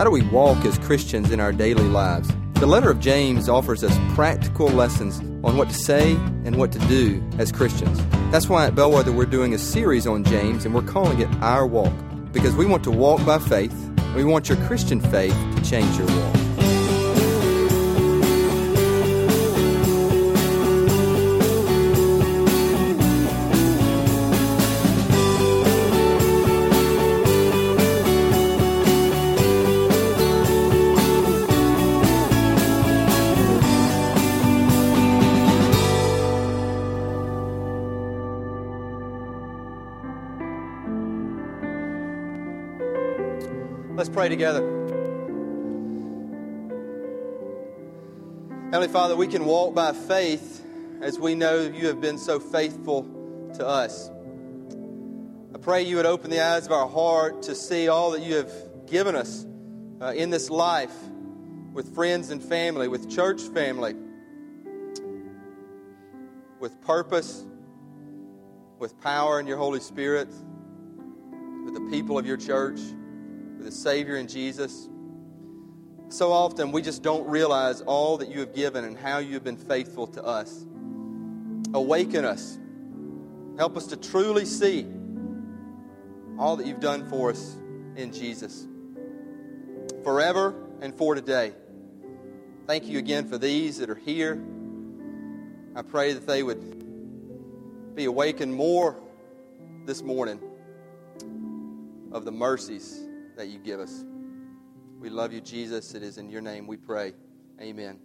How do we walk as Christians in our daily lives? The letter of James offers us practical lessons on what to say and what to do as Christians. That's why at Bellwether we're doing a series on James and we're calling it Our Walk because we want to walk by faith. And we want your Christian faith to change your walk. Pray together. Heavenly Father, we can walk by faith as we know you have been so faithful to us. I pray you would open the eyes of our heart to see all that you have given us uh, in this life with friends and family, with church family, with purpose, with power in your Holy Spirit, with the people of your church with the Savior in Jesus. So often we just don't realize all that you have given and how you have been faithful to us. Awaken us. Help us to truly see all that you've done for us in Jesus. Forever and for today. Thank you again for these that are here. I pray that they would be awakened more this morning of the mercies that you give us. We love you, Jesus. It is in your name we pray. Amen.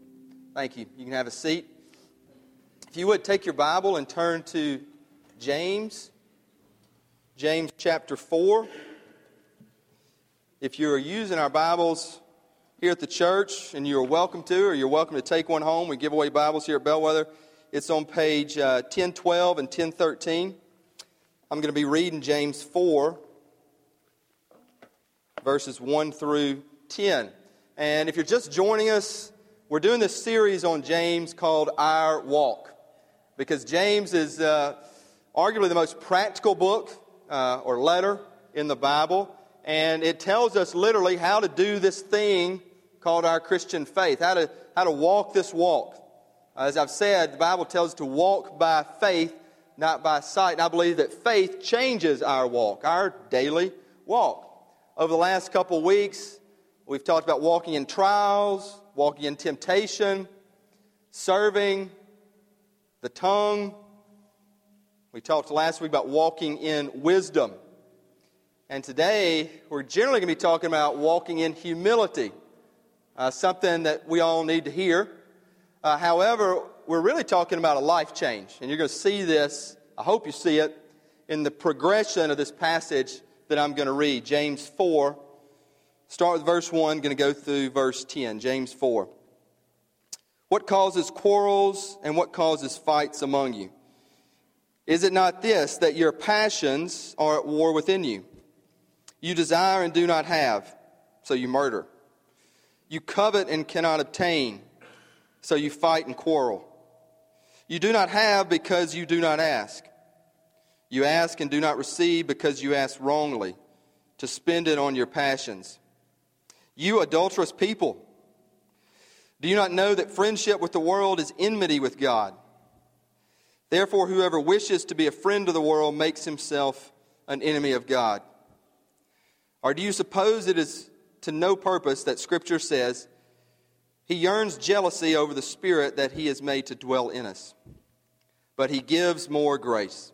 Thank you. You can have a seat. If you would take your Bible and turn to James, James chapter 4. If you're using our Bibles here at the church, and you're welcome to, or you're welcome to take one home, we give away Bibles here at Bellwether. It's on page uh, 1012 and 1013. I'm going to be reading James 4, verses 1 through 10. And if you're just joining us, we're doing this series on James called Our Walk. Because James is uh, arguably the most practical book uh, or letter in the Bible. And it tells us literally how to do this thing called our Christian faith, how to, how to walk this walk. As I've said, the Bible tells us to walk by faith, not by sight. And I believe that faith changes our walk, our daily walk. Over the last couple weeks, we've talked about walking in trials, walking in temptation, serving, the tongue. We talked last week about walking in wisdom. And today, we're generally going to be talking about walking in humility, uh, something that we all need to hear. Uh, however, we're really talking about a life change. And you're going to see this, I hope you see it, in the progression of this passage that I'm going to read. James 4. Start with verse 1, going to go through verse 10. James 4. What causes quarrels and what causes fights among you? Is it not this, that your passions are at war within you? You desire and do not have, so you murder. You covet and cannot obtain, so you fight and quarrel. You do not have because you do not ask. You ask and do not receive because you ask wrongly, to spend it on your passions. You adulterous people, do you not know that friendship with the world is enmity with God? Therefore, whoever wishes to be a friend of the world makes himself an enemy of God. Or do you suppose it is to no purpose that Scripture says, He yearns jealousy over the Spirit that He has made to dwell in us? But He gives more grace.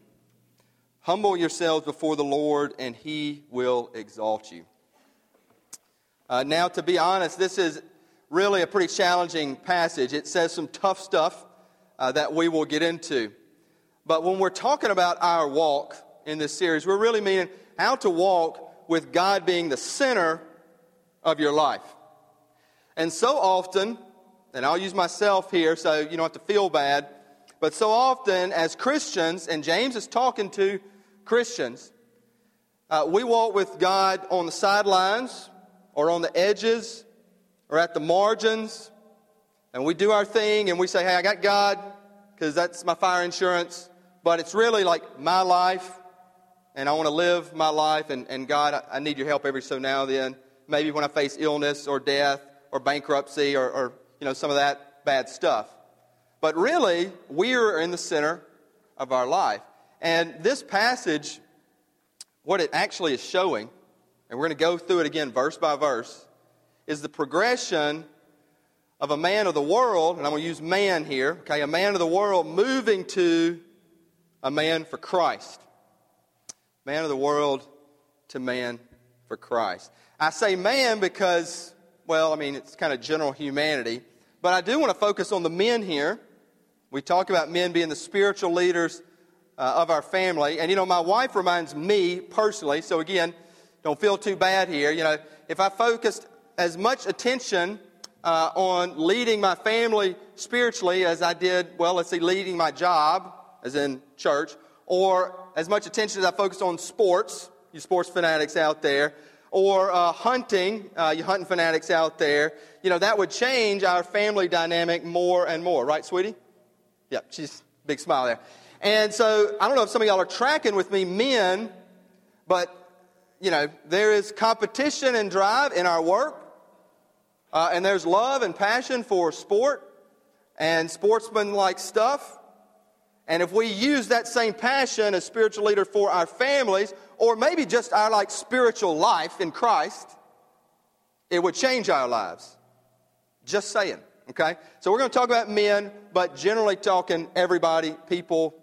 Humble yourselves before the Lord, and he will exalt you. Uh, now, to be honest, this is really a pretty challenging passage. It says some tough stuff uh, that we will get into. But when we're talking about our walk in this series, we're really meaning how to walk with God being the center of your life. And so often, and I'll use myself here so you don't have to feel bad, but so often as Christians, and James is talking to Christians, uh, we walk with God on the sidelines or on the edges or at the margins, and we do our thing and we say, hey, I got God because that's my fire insurance, but it's really like my life, and I want to live my life, and, and God, I, I need your help every so now and then. Maybe when I face illness or death or bankruptcy or, or you know, some of that bad stuff. But really, we are in the center of our life. And this passage, what it actually is showing, and we're going to go through it again verse by verse, is the progression of a man of the world, and I'm going to use man here, okay, a man of the world moving to a man for Christ. Man of the world to man for Christ. I say man because, well, I mean, it's kind of general humanity, but I do want to focus on the men here. We talk about men being the spiritual leaders uh, of our family, and you know, my wife reminds me personally, so again, don't feel too bad here. You know, if I focused as much attention uh, on leading my family spiritually as I did, well, let's see, leading my job, as in church, or as much attention as I focused on sports, you sports fanatics out there, or uh, hunting, uh, you hunting fanatics out there, you know, that would change our family dynamic more and more, right, sweetie? Yep, she's big smile there. And so I don't know if some of y'all are tracking with me, men, but you know, there is competition and drive in our work. Uh, and there's love and passion for sport and sportsman-like stuff. And if we use that same passion as spiritual leader for our families, or maybe just our like spiritual life in Christ, it would change our lives. Just saying. Okay? So we're going to talk about men, but generally talking everybody, people,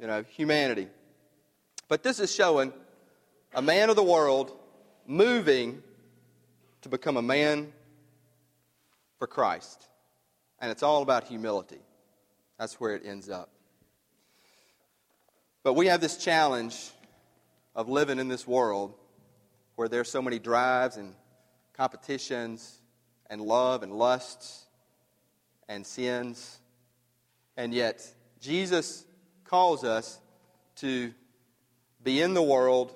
you know, humanity. But this is showing a man of the world moving to become a man for Christ. And it's all about humility. That's where it ends up. But we have this challenge of living in this world where there's so many drives and competitions and love and lusts and sins. And yet, Jesus calls us to be in the world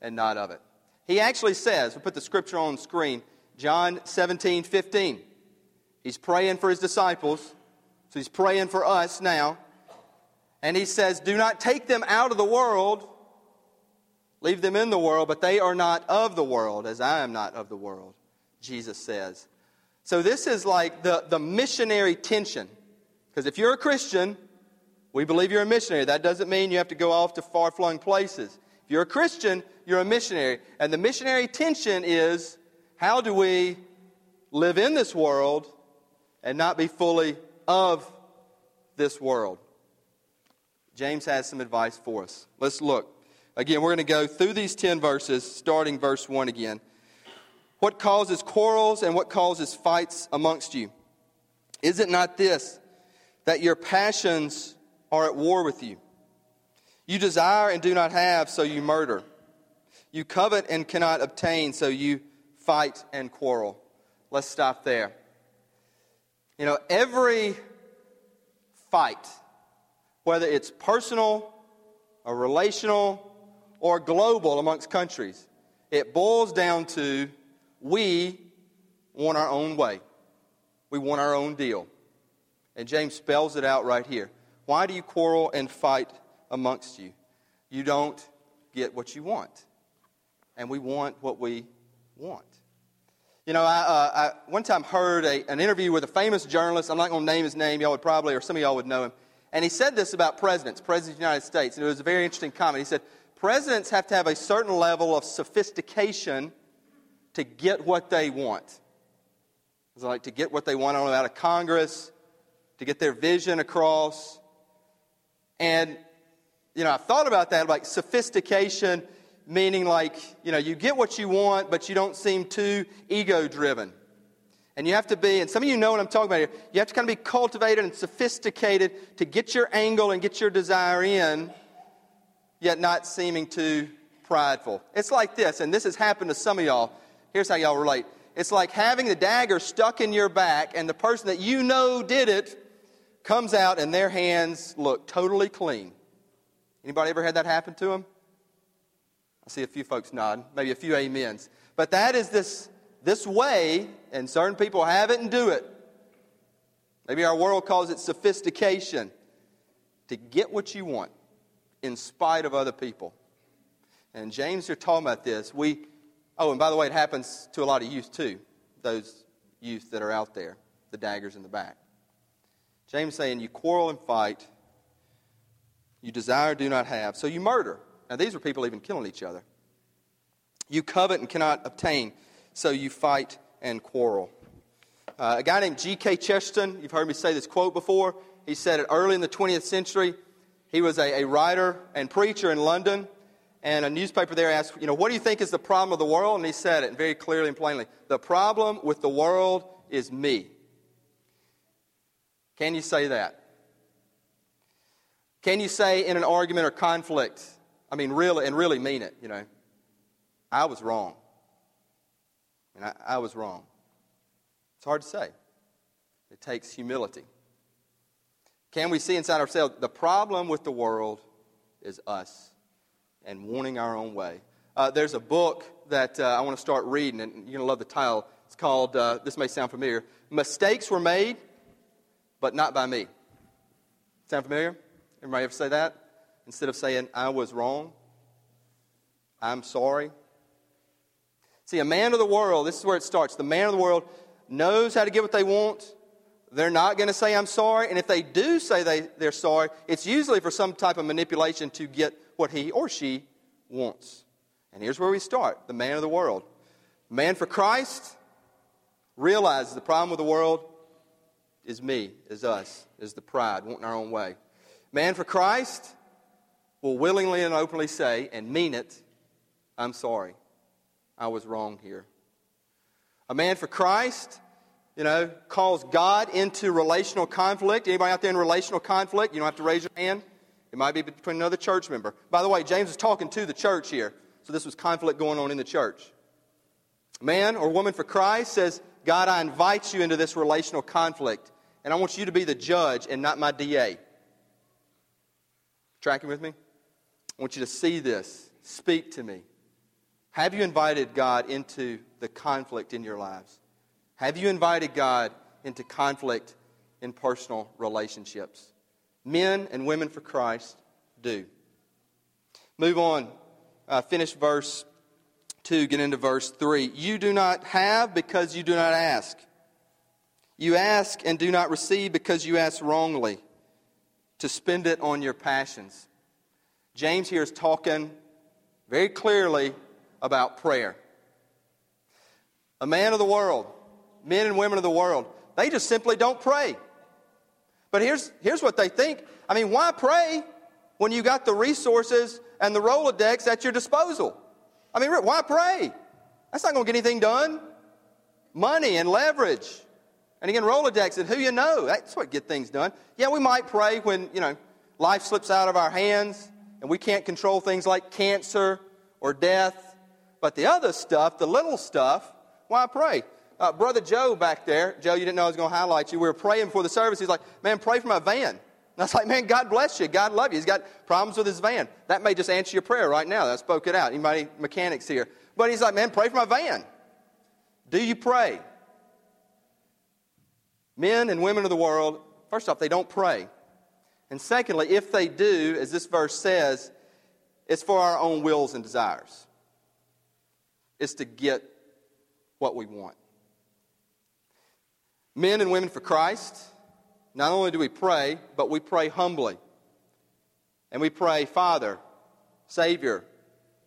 and not of it. He actually says, we'll put the scripture on screen, John 17, 15. He's praying for his disciples. So he's praying for us now. And he says, Do not take them out of the world. Leave them in the world, but they are not of the world, as I am not of the world, Jesus says. So this is like the, the missionary tension. Because if you're a Christian, we believe you're a missionary. That doesn't mean you have to go off to far flung places. If you're a Christian, you're a missionary. And the missionary tension is how do we live in this world and not be fully of this world. James has some advice for us. Let's look. Again, we're going to go through these 10 verses, starting verse 1 again. What causes quarrels and what causes fights amongst you? Is it not this, that your passions are at war with you? You desire and do not have, so you murder. You covet and cannot obtain, so you fight and quarrel. Let's stop there. You know, every fight, whether it's personal or relational or global amongst countries, it boils down to we want our own way. We want our own deal. And James spells it out right here. Why do you quarrel and fight amongst you? You don't get what you want. And we want what we want. You know, I, uh, I one time heard a, an interview with a famous journalist. I'm not going to name his name. Y'all would probably, or some of y'all would know him. And he said this about presidents, presidents of the United States. And it was a very interesting comment. He said, Presidents have to have a certain level of sophistication to get what they want. It's like to get what they want out of Congress, to get their vision across. And, you know, I've thought about that, like sophistication meaning like, you know, you get what you want, but you don't seem too ego driven. And you have to be, and some of you know what I'm talking about here, you have to kind of be cultivated and sophisticated to get your angle and get your desire in, yet not seeming too prideful. It's like this, and this has happened to some of y'all. Here's how y'all relate. It's like having the dagger stuck in your back, and the person that you know did it comes out and their hands look totally clean. Anybody ever had that happen to them? I see a few folks nod, maybe a few amens. But that is this, this way, and certain people have it and do it. Maybe our world calls it sophistication to get what you want in spite of other people. And James, you're talking about this. We, oh, and by the way, it happens to a lot of youth too, those youth that are out there, the daggers in the back. James saying, You quarrel and fight, you desire, do not have, so you murder. Now, these were people even killing each other. You covet and cannot obtain, so you fight and quarrel. Uh, a guy named G.K. Chesterton, you've heard me say this quote before. He said it early in the 20th century. He was a, a writer and preacher in London, and a newspaper there asked, you know, what do you think is the problem of the world? And he said it very clearly and plainly. The problem with the world is me. Can you say that? Can you say in an argument or conflict, I mean, really, and really mean it, you know, I was wrong. And I, I was wrong. It's hard to say. It takes humility. Can we see inside ourselves the problem with the world is us and wanting our own way? Uh, there's a book that uh, I want to start reading, and you're going to love the title. It's called, uh, this may sound familiar Mistakes Were Made, but Not by Me. Sound familiar? Everybody ever say that? Instead of saying, I was wrong, I'm sorry. See, a man of the world, this is where it starts. The man of the world knows how to get what they want. They're not going to say, I'm sorry. And if they do say they, they're sorry, it's usually for some type of manipulation to get what he or she wants. And here's where we start the man of the world. Man for Christ realizes the problem with the world is me, is us, is the pride, wanting our own way. Man for Christ will willingly and openly say and mean it, I'm sorry. I was wrong here. A man for Christ, you know, calls God into relational conflict. Anybody out there in relational conflict? You don't have to raise your hand. It might be between another church member. By the way, James is talking to the church here. So this was conflict going on in the church. Man or woman for Christ says, God, I invite you into this relational conflict, and I want you to be the judge and not my DA. Tracking with me? I want you to see this. Speak to me. Have you invited God into the conflict in your lives? Have you invited God into conflict in personal relationships? Men and women for Christ do. Move on. Uh, finish verse 2, get into verse 3. You do not have because you do not ask. You ask and do not receive because you ask wrongly to spend it on your passions. James here is talking very clearly about prayer. A man of the world, men and women of the world, they just simply don't pray. But here's, here's what they think. I mean, why pray when you got the resources and the Rolodex at your disposal? I mean, why pray? That's not going to get anything done. Money and leverage. And again, Rolodex and who you know. That's what get things done. Yeah, we might pray when, you know, life slips out of our hands and we can't control things like cancer or death but the other stuff, the little stuff, why pray? Uh, Brother Joe back there, Joe, you didn't know I was going to highlight you. We were praying before the service. He's like, man, pray for my van. And I was like, man, God bless you. God love you. He's got problems with his van. That may just answer your prayer right now. I spoke it out. Anybody mechanics here? But he's like, man, pray for my van. Do you pray? Men and women of the world, first off, they don't pray. And secondly, if they do, as this verse says, it's for our own wills and desires It's to get what we want. Men and women for Christ, not only do we pray, but we pray humbly. And we pray, Father, Savior,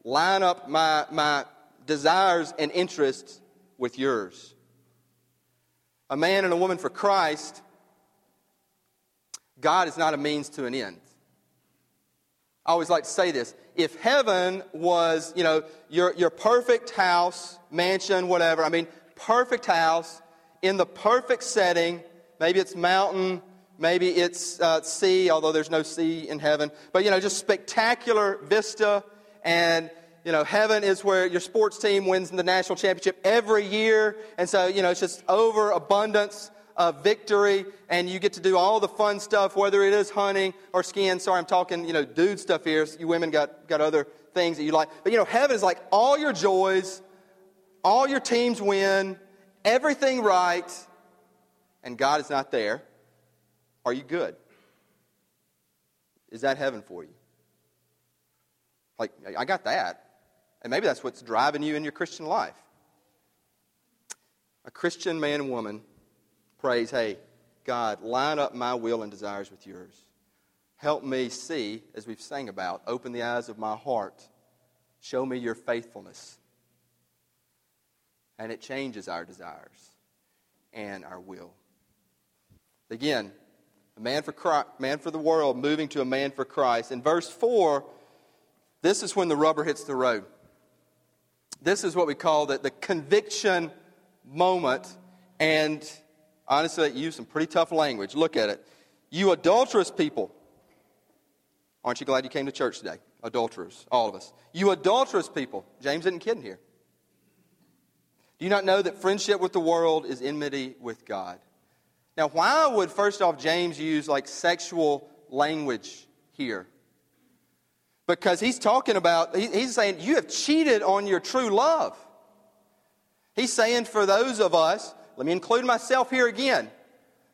line up my, my desires and interests with yours. A man and a woman for Christ, God is not a means to an end. I always like to say this. If heaven was, you know, your, your perfect house, mansion, whatever, I mean, perfect house, in the perfect setting, maybe it's mountain, maybe it's uh, sea, although there's no sea in heaven, but, you know, just spectacular vista, and you know, heaven is where your sports team wins the national championship every year. And so, you know, it's just overabundance of victory. And you get to do all the fun stuff, whether it is hunting or skiing. Sorry, I'm talking, you know, dude stuff here. You women got, got other things that you like. But, you know, heaven is like all your joys, all your teams win, everything right, and God is not there. Are you good? Is that heaven for you? Like, I got that. And maybe that's what's driving you in your Christian life. A Christian man and woman prays, Hey, God, line up my will and desires with yours. Help me see, as we've sang about, open the eyes of my heart. Show me your faithfulness. And it changes our desires and our will. Again, a man for, Christ, man for the world moving to a man for Christ. In verse 4, this is when the rubber hits the road. This is what we call the, the conviction moment. And honestly, use some pretty tough language. Look at it. You adulterous people. Aren't you glad you came to church today? Adulterers, all of us. You adulterous people. James isn't kidding here. Do you not know that friendship with the world is enmity with God? Now, why would, first off, James use like sexual language here? Because he's talking about, he's saying, you have cheated on your true love. He's saying for those of us, let me include myself here again,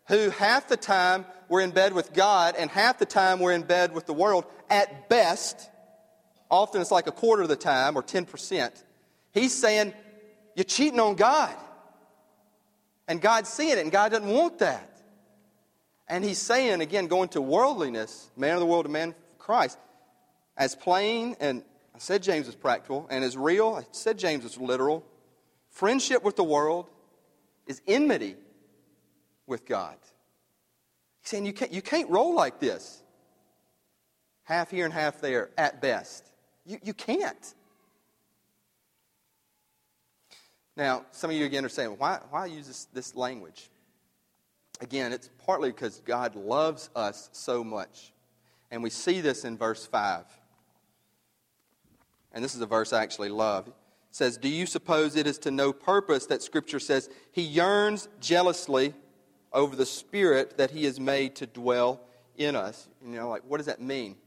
who half the time we're in bed with God and half the time we're in bed with the world, at best, often it's like a quarter of the time or 10%. He's saying, you're cheating on God. And God's seeing it, and God doesn't want that. And he's saying, again, going to worldliness, man of the world to man for Christ, as plain, and I said James was practical, and as real, I said James was literal. Friendship with the world is enmity with God. He's saying you can't, you can't roll like this. Half here and half there at best. You, you can't. Now, some of you again are saying, why, why use this, this language? Again, it's partly because God loves us so much. And we see this in verse 5 and this is a verse I actually love. It says, Do you suppose it is to no purpose that Scripture says he yearns jealously over the Spirit that he has made to dwell in us? You know, like, what does that mean?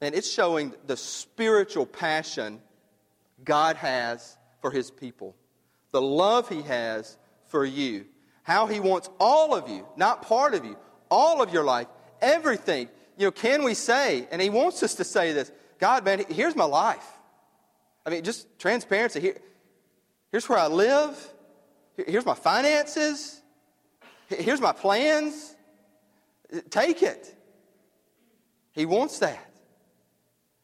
And it's showing the spiritual passion God has for his people, the love he has for you, how he wants all of you, not part of you, all of your life, everything. You know, can we say, and he wants us to say this God, man, here's my life. I mean, just transparency. Here, here's where I live. Here's my finances. Here's my plans. Take it. He wants that.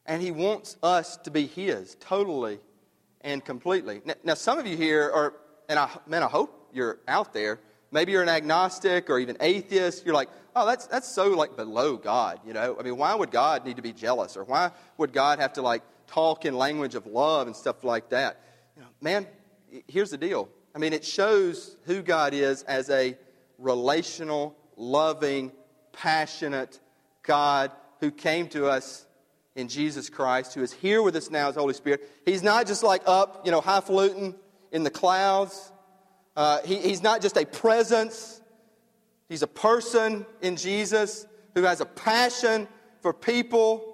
And He wants us to be His totally and completely. Now, now some of you here are, and I, man, I hope you're out there. Maybe you're an agnostic or even atheist. You're like, oh, that's, that's so like below God, you know? I mean, why would God need to be jealous? Or why would God have to like talk in language of love and stuff like that. You know, man, here's the deal. I mean, it shows who God is as a relational, loving, passionate God who came to us in Jesus Christ, who is here with us now as Holy Spirit. He's not just like up, you know, highfalutin in the clouds. Uh, he, he's not just a presence. He's a person in Jesus who has a passion for people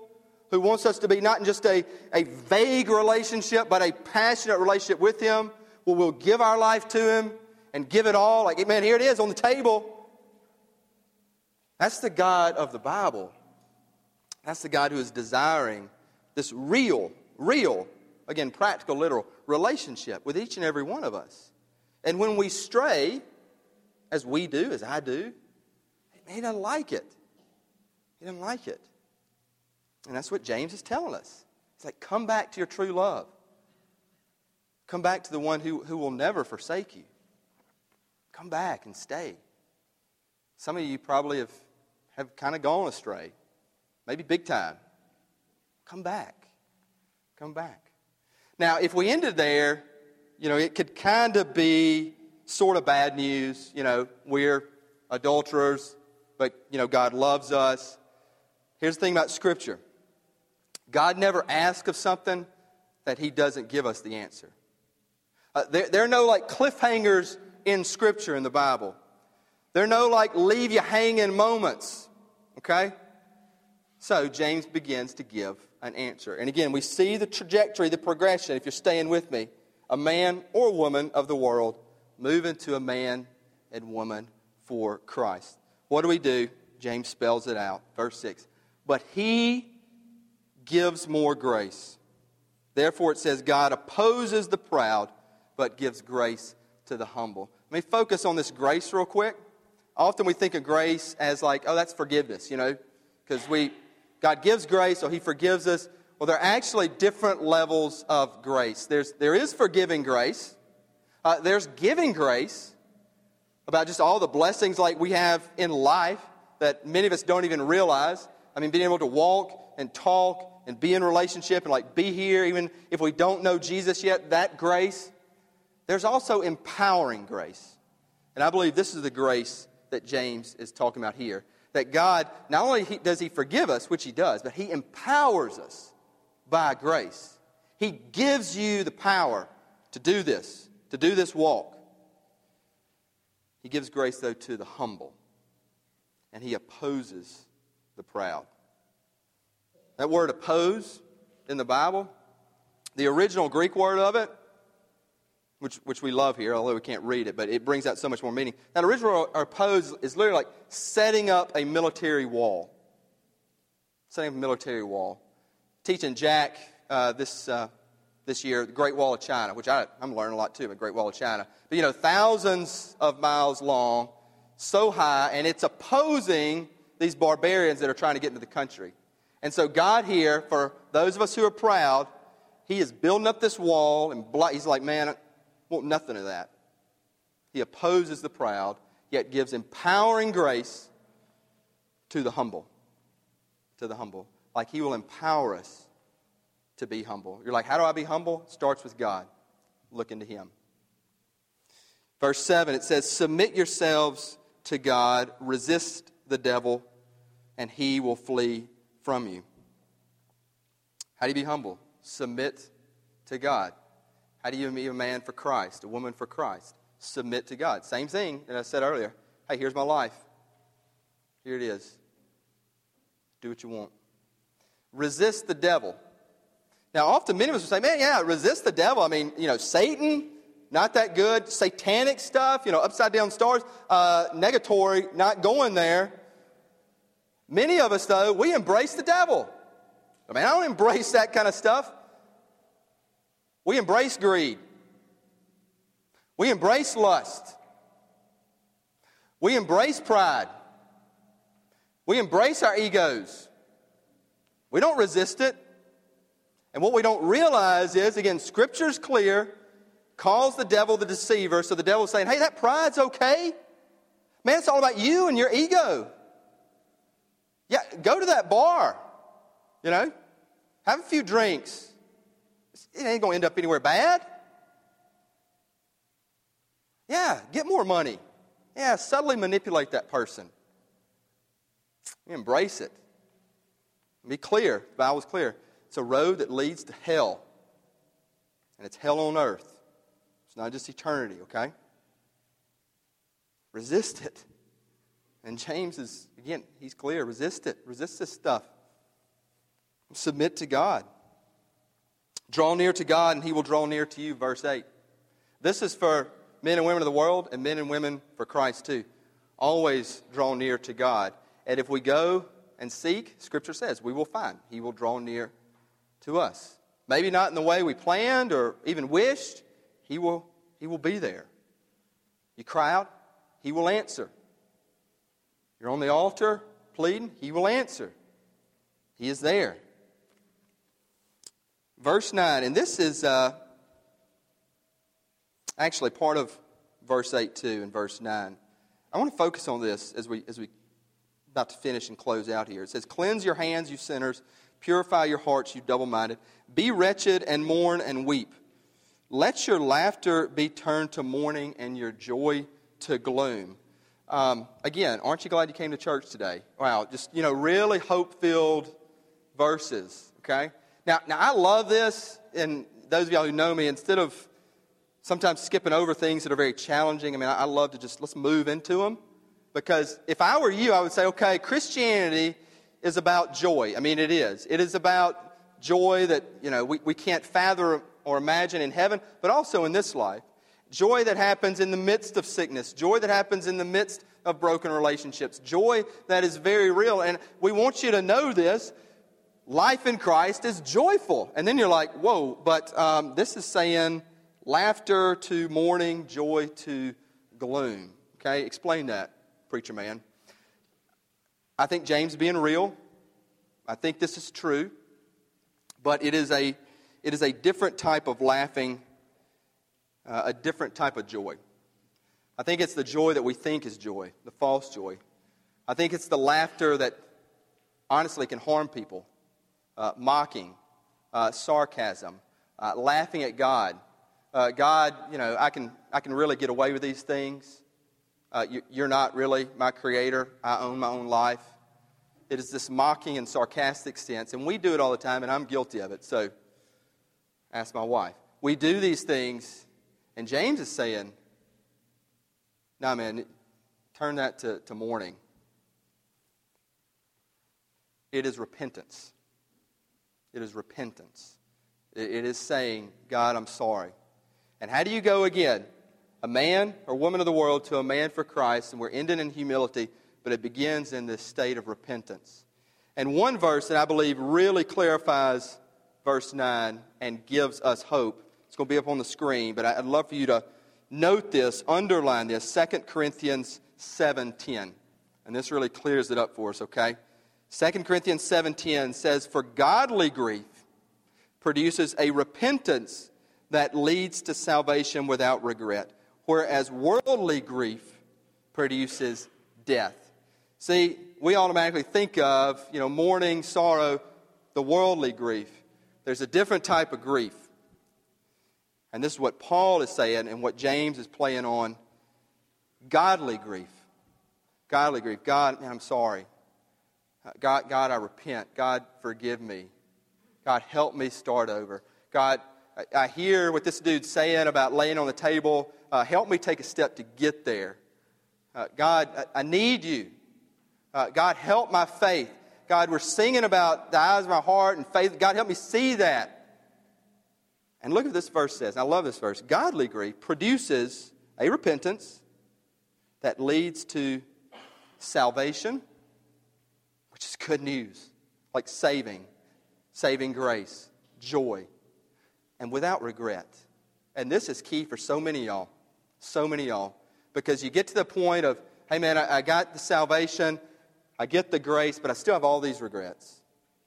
who wants us to be not just a, a vague relationship, but a passionate relationship with Him, where we'll give our life to Him and give it all. Like, man, here it is on the table. That's the God of the Bible. That's the God who is desiring this real, real, again, practical, literal relationship with each and every one of us. And when we stray, as we do, as I do, he doesn't like it. He doesn't like it. And that's what James is telling us. It's like, come back to your true love. Come back to the one who, who will never forsake you. Come back and stay. Some of you probably have, have kind of gone astray, maybe big time. Come back. Come back. Now, if we ended there, you know, it could kind of be sort of bad news. You know, we're adulterers, but, you know, God loves us. Here's the thing about Scripture God never asks of something that he doesn't give us the answer. Uh, there, there are no like cliffhangers in Scripture in the Bible. There are no like leave you hanging moments. Okay? So James begins to give an answer. And again, we see the trajectory, the progression, if you're staying with me. A man or woman of the world move into a man and woman for Christ. What do we do? James spells it out. Verse 6. But he gives more grace. Therefore, it says, God opposes the proud, but gives grace to the humble. Let me focus on this grace real quick. Often we think of grace as like, oh, that's forgiveness, you know, because we, God gives grace, so he forgives us. Well, there are actually different levels of grace. There's, there is forgiving grace, uh, there's giving grace about just all the blessings like we have in life that many of us don't even realize. I mean, being able to walk and talk and be in relationship and like be here, even if we don't know Jesus yet, that grace. There's also empowering grace. And I believe this is the grace that James is talking about here. That God, not only does He forgive us, which He does, but He empowers us by grace. He gives you the power to do this, to do this walk. He gives grace, though, to the humble, and He opposes the proud. That word oppose in the Bible, the original Greek word of it, which, which we love here, although we can't read it, but it brings out so much more meaning. That original oppose is literally like setting up a military wall. Setting up a military wall. Teaching Jack uh, this, uh, this year, the Great Wall of China, which I, I'm learning a lot too about Great Wall of China. But you know, thousands of miles long, so high, and it's opposing these barbarians that are trying to get into the country. And so, God here, for those of us who are proud, He is building up this wall, and He's like, man, I want nothing of that. He opposes the proud, yet gives empowering grace to the humble. To the humble. Like He will empower us to be humble. You're like, how do I be humble? It starts with God. Look into Him. Verse 7, it says, Submit yourselves to God, resist the devil, and he will flee from you. How do you be humble? Submit to God. How do you be a man for Christ, a woman for Christ? Submit to God. Same thing that I said earlier. Hey, here's my life. Here it is. Do what you want. Resist the devil. Now, often many of us will say, man, yeah, resist the devil. I mean, you know, Satan, not that good. Satanic stuff, you know, upside down stars, uh, negatory, not going there. Many of us, though, we embrace the devil. I mean, I don't embrace that kind of stuff. We embrace greed. We embrace lust. We embrace pride. We embrace our egos. We don't resist it. And what we don't realize is, again, Scripture's clear, calls the devil the deceiver. So the devil's saying, hey, that pride's okay. Man, it's all about you and your ego. Yeah, go to that bar, you know, have a few drinks. It ain't going to end up anywhere bad. Yeah, get more money. Yeah, subtly manipulate that person. Embrace it. Be clear. The Bible's clear. It's a road that leads to hell. And it's hell on earth. It's not just eternity, okay? Resist it. And James is, again, he's clear resist it, resist this stuff. Submit to God. Draw near to God, and he will draw near to you. Verse 8. This is for men and women of the world, and men and women for Christ too. Always draw near to God. And if we go and seek, Scripture says, we will find. He will draw near to us. Maybe not in the way we planned or even wished. He will, he will be there. You cry out, He will answer. You're on the altar pleading, He will answer. He is there. Verse 9, and this is uh, actually part of verse 8 too, and verse 9. I want to focus on this as we, as we about to finish and close out here. It says, Cleanse your hands, you sinners. Purify your hearts, you double minded. Be wretched and mourn and weep. Let your laughter be turned to mourning and your joy to gloom. Um, again, aren't you glad you came to church today? Wow, just, you know, really hope filled verses, okay? Now, now, I love this, and those of y'all who know me, instead of sometimes skipping over things that are very challenging, I mean, I, I love to just let's move into them. Because if I were you, I would say, okay, Christianity is about joy. I mean, it is. It is about joy that, you know, we, we can't fathom or imagine in heaven, but also in this life. Joy that happens in the midst of sickness, joy that happens in the midst of broken relationships, joy that is very real. And we want you to know this life in Christ is joyful. And then you're like, whoa, but um, this is saying laughter to mourning, joy to gloom. Okay, explain that, preacher man. I think James being real. I think this is true. But it is a, it is a different type of laughing uh, a different type of joy. I think it's the joy that we think is joy, the false joy. I think it's the laughter that honestly can harm people, uh, mocking, uh, sarcasm, uh, laughing at God. Uh, God, you know, I can, I can really get away with these things. Uh, you, you're not really my creator. I own my own life. It is this mocking and sarcastic sense, and we do it all the time, and I'm guilty of it. So, ask my wife. We do these things and James is saying, no, man, turn that to, to mourning. It is repentance. It is repentance. It, it is saying, God, I'm sorry. And how do you go again? A man or woman of the world to a man for Christ, and we're ending in humility, but it begins in this state of repentance. And one verse that I believe really clarifies verse 9 and gives us hope it's going to be up on the screen, but I'd love for you to note this, underline this, 2 Corinthians 7.10. And this really clears it up for us, okay? 2 Corinthians 7.10 says, For godly grief produces a repentance that leads to salvation without regret, whereas worldly grief produces death. See, we automatically think of, you know, mourning, sorrow, the worldly grief. There's a different type of grief. And this is what Paul is saying and what James is playing on godly grief. Godly grief. God, man, I'm sorry. God, God, I repent. God, forgive me. God, help me start over. God, I, I hear what this dude's saying about laying on the table. Uh, help me take a step to get there. Uh, God, I, I, need you. Uh, God, help my faith. God, we're singing about the eyes of my heart and faith. God, help me see that. And look at this verse says. I love this verse. Godly grief produces a repentance that leads to salvation, which is good news, like saving, saving grace, joy, and without regret. And this is key for so many y'all, so many y'all, because you get to the point of, hey man, I, I got the salvation, I get the grace, but I still have all these regrets.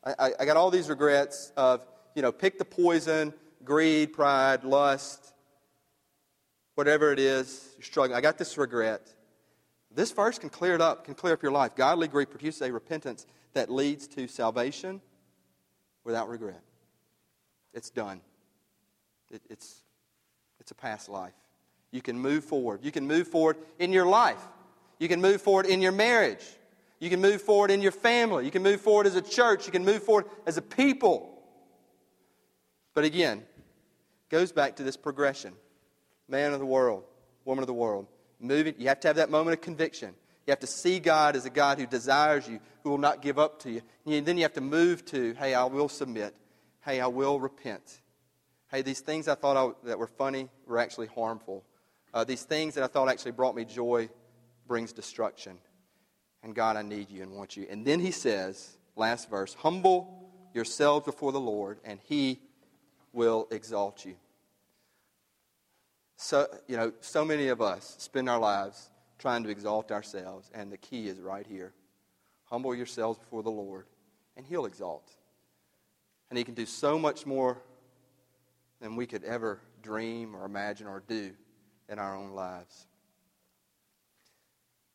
I, I, I got all these regrets of, you know, pick the poison greed, pride, lust, whatever it is you're struggling. I got this regret. This verse can clear it up, can clear up your life. Godly grief produces a repentance that leads to salvation without regret. It's done. It, it's, it's a past life. You can move forward. You can move forward in your life. You can move forward in your marriage. You can move forward in your family. You can move forward as a church. You can move forward as a people. But again, goes back to this progression. Man of the world, woman of the world. Moving, you have to have that moment of conviction. You have to see God as a God who desires you, who will not give up to you. And then you have to move to, hey, I will submit. Hey, I will repent. Hey, these things I thought I, that were funny were actually harmful. Uh, these things that I thought actually brought me joy brings destruction. And God, I need you and want you. And then he says, last verse, humble yourselves before the Lord, and he will exalt you. So, you know, so many of us spend our lives trying to exalt ourselves, and the key is right here. Humble yourselves before the Lord, and He'll exalt. And He can do so much more than we could ever dream or imagine or do in our own lives.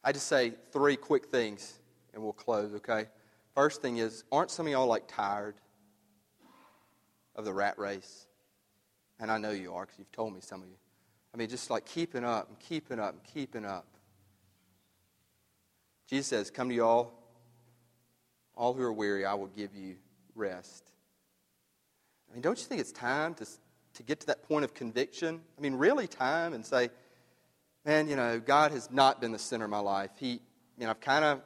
I just say three quick things, and we'll close, okay? First thing is, aren't some of y'all like tired? Of the rat race. And I know you are because you've told me some of you. I mean, just like keeping up and keeping up and keeping up. Jesus says, Come to you all, all who are weary, I will give you rest. I mean, don't you think it's time to to get to that point of conviction. I mean, really time and say, man, you know, God has not been the center of my life. He, you know, I've kind of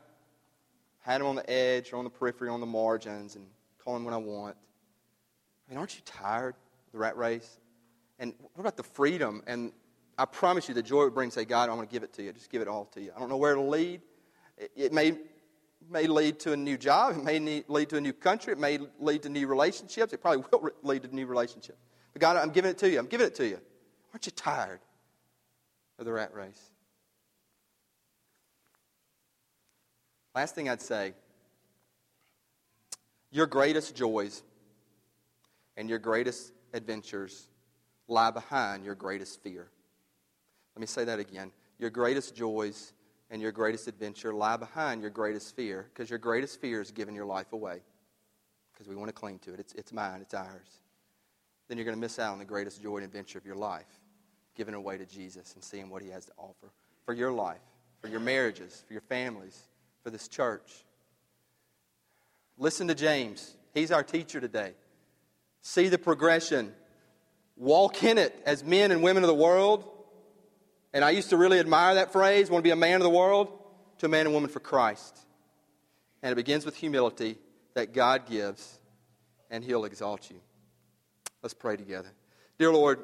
had him on the edge or on the periphery, on the margins, and call him when I want. I mean, aren't you tired of the rat race? And what about the freedom? And I promise you, the joy it would bring, say, God, I'm going to give it to you. Just give it all to you. I don't know where it'll lead. It, it may, may lead to a new job. It may need, lead to a new country. It may lead to new relationships. It probably will lead to new relationships. But God, I'm giving it to you. I'm giving it to you. Aren't you tired of the rat race? Last thing I'd say your greatest joys and your greatest adventures lie behind your greatest fear. Let me say that again. Your greatest joys and your greatest adventure lie behind your greatest fear because your greatest fear is giving your life away because we want to cling to it. It's, it's mine, it's ours. Then you're going to miss out on the greatest joy and adventure of your life, giving away to Jesus and seeing what he has to offer for your life, for your marriages, for your families, for this church. Listen to James. He's our teacher today. See the progression. Walk in it as men and women of the world. And I used to really admire that phrase, want to be a man of the world, to a man and woman for Christ. And it begins with humility that God gives, and He'll exalt you. Let's pray together. Dear Lord,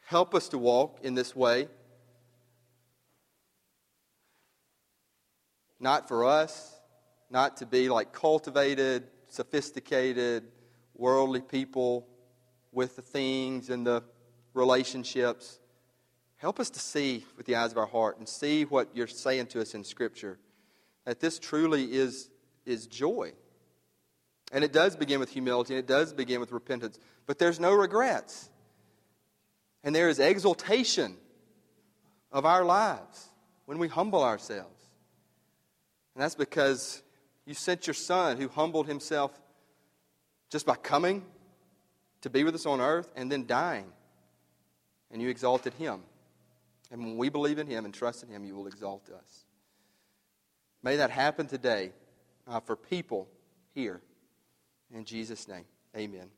help us to walk in this way. Not for us, not to be like cultivated, sophisticated, worldly people with the things and the relationships. Help us to see with the eyes of our heart and see what you're saying to us in Scripture. That this truly is, is joy. And it does begin with humility and it does begin with repentance. But there's no regrets. And there is exaltation of our lives when we humble ourselves. And that's because you sent your son who humbled himself just by coming to be with us on earth and then dying. And you exalted him. And when we believe in him and trust in him, you will exalt us. May that happen today uh, for people here. In Jesus' name, amen.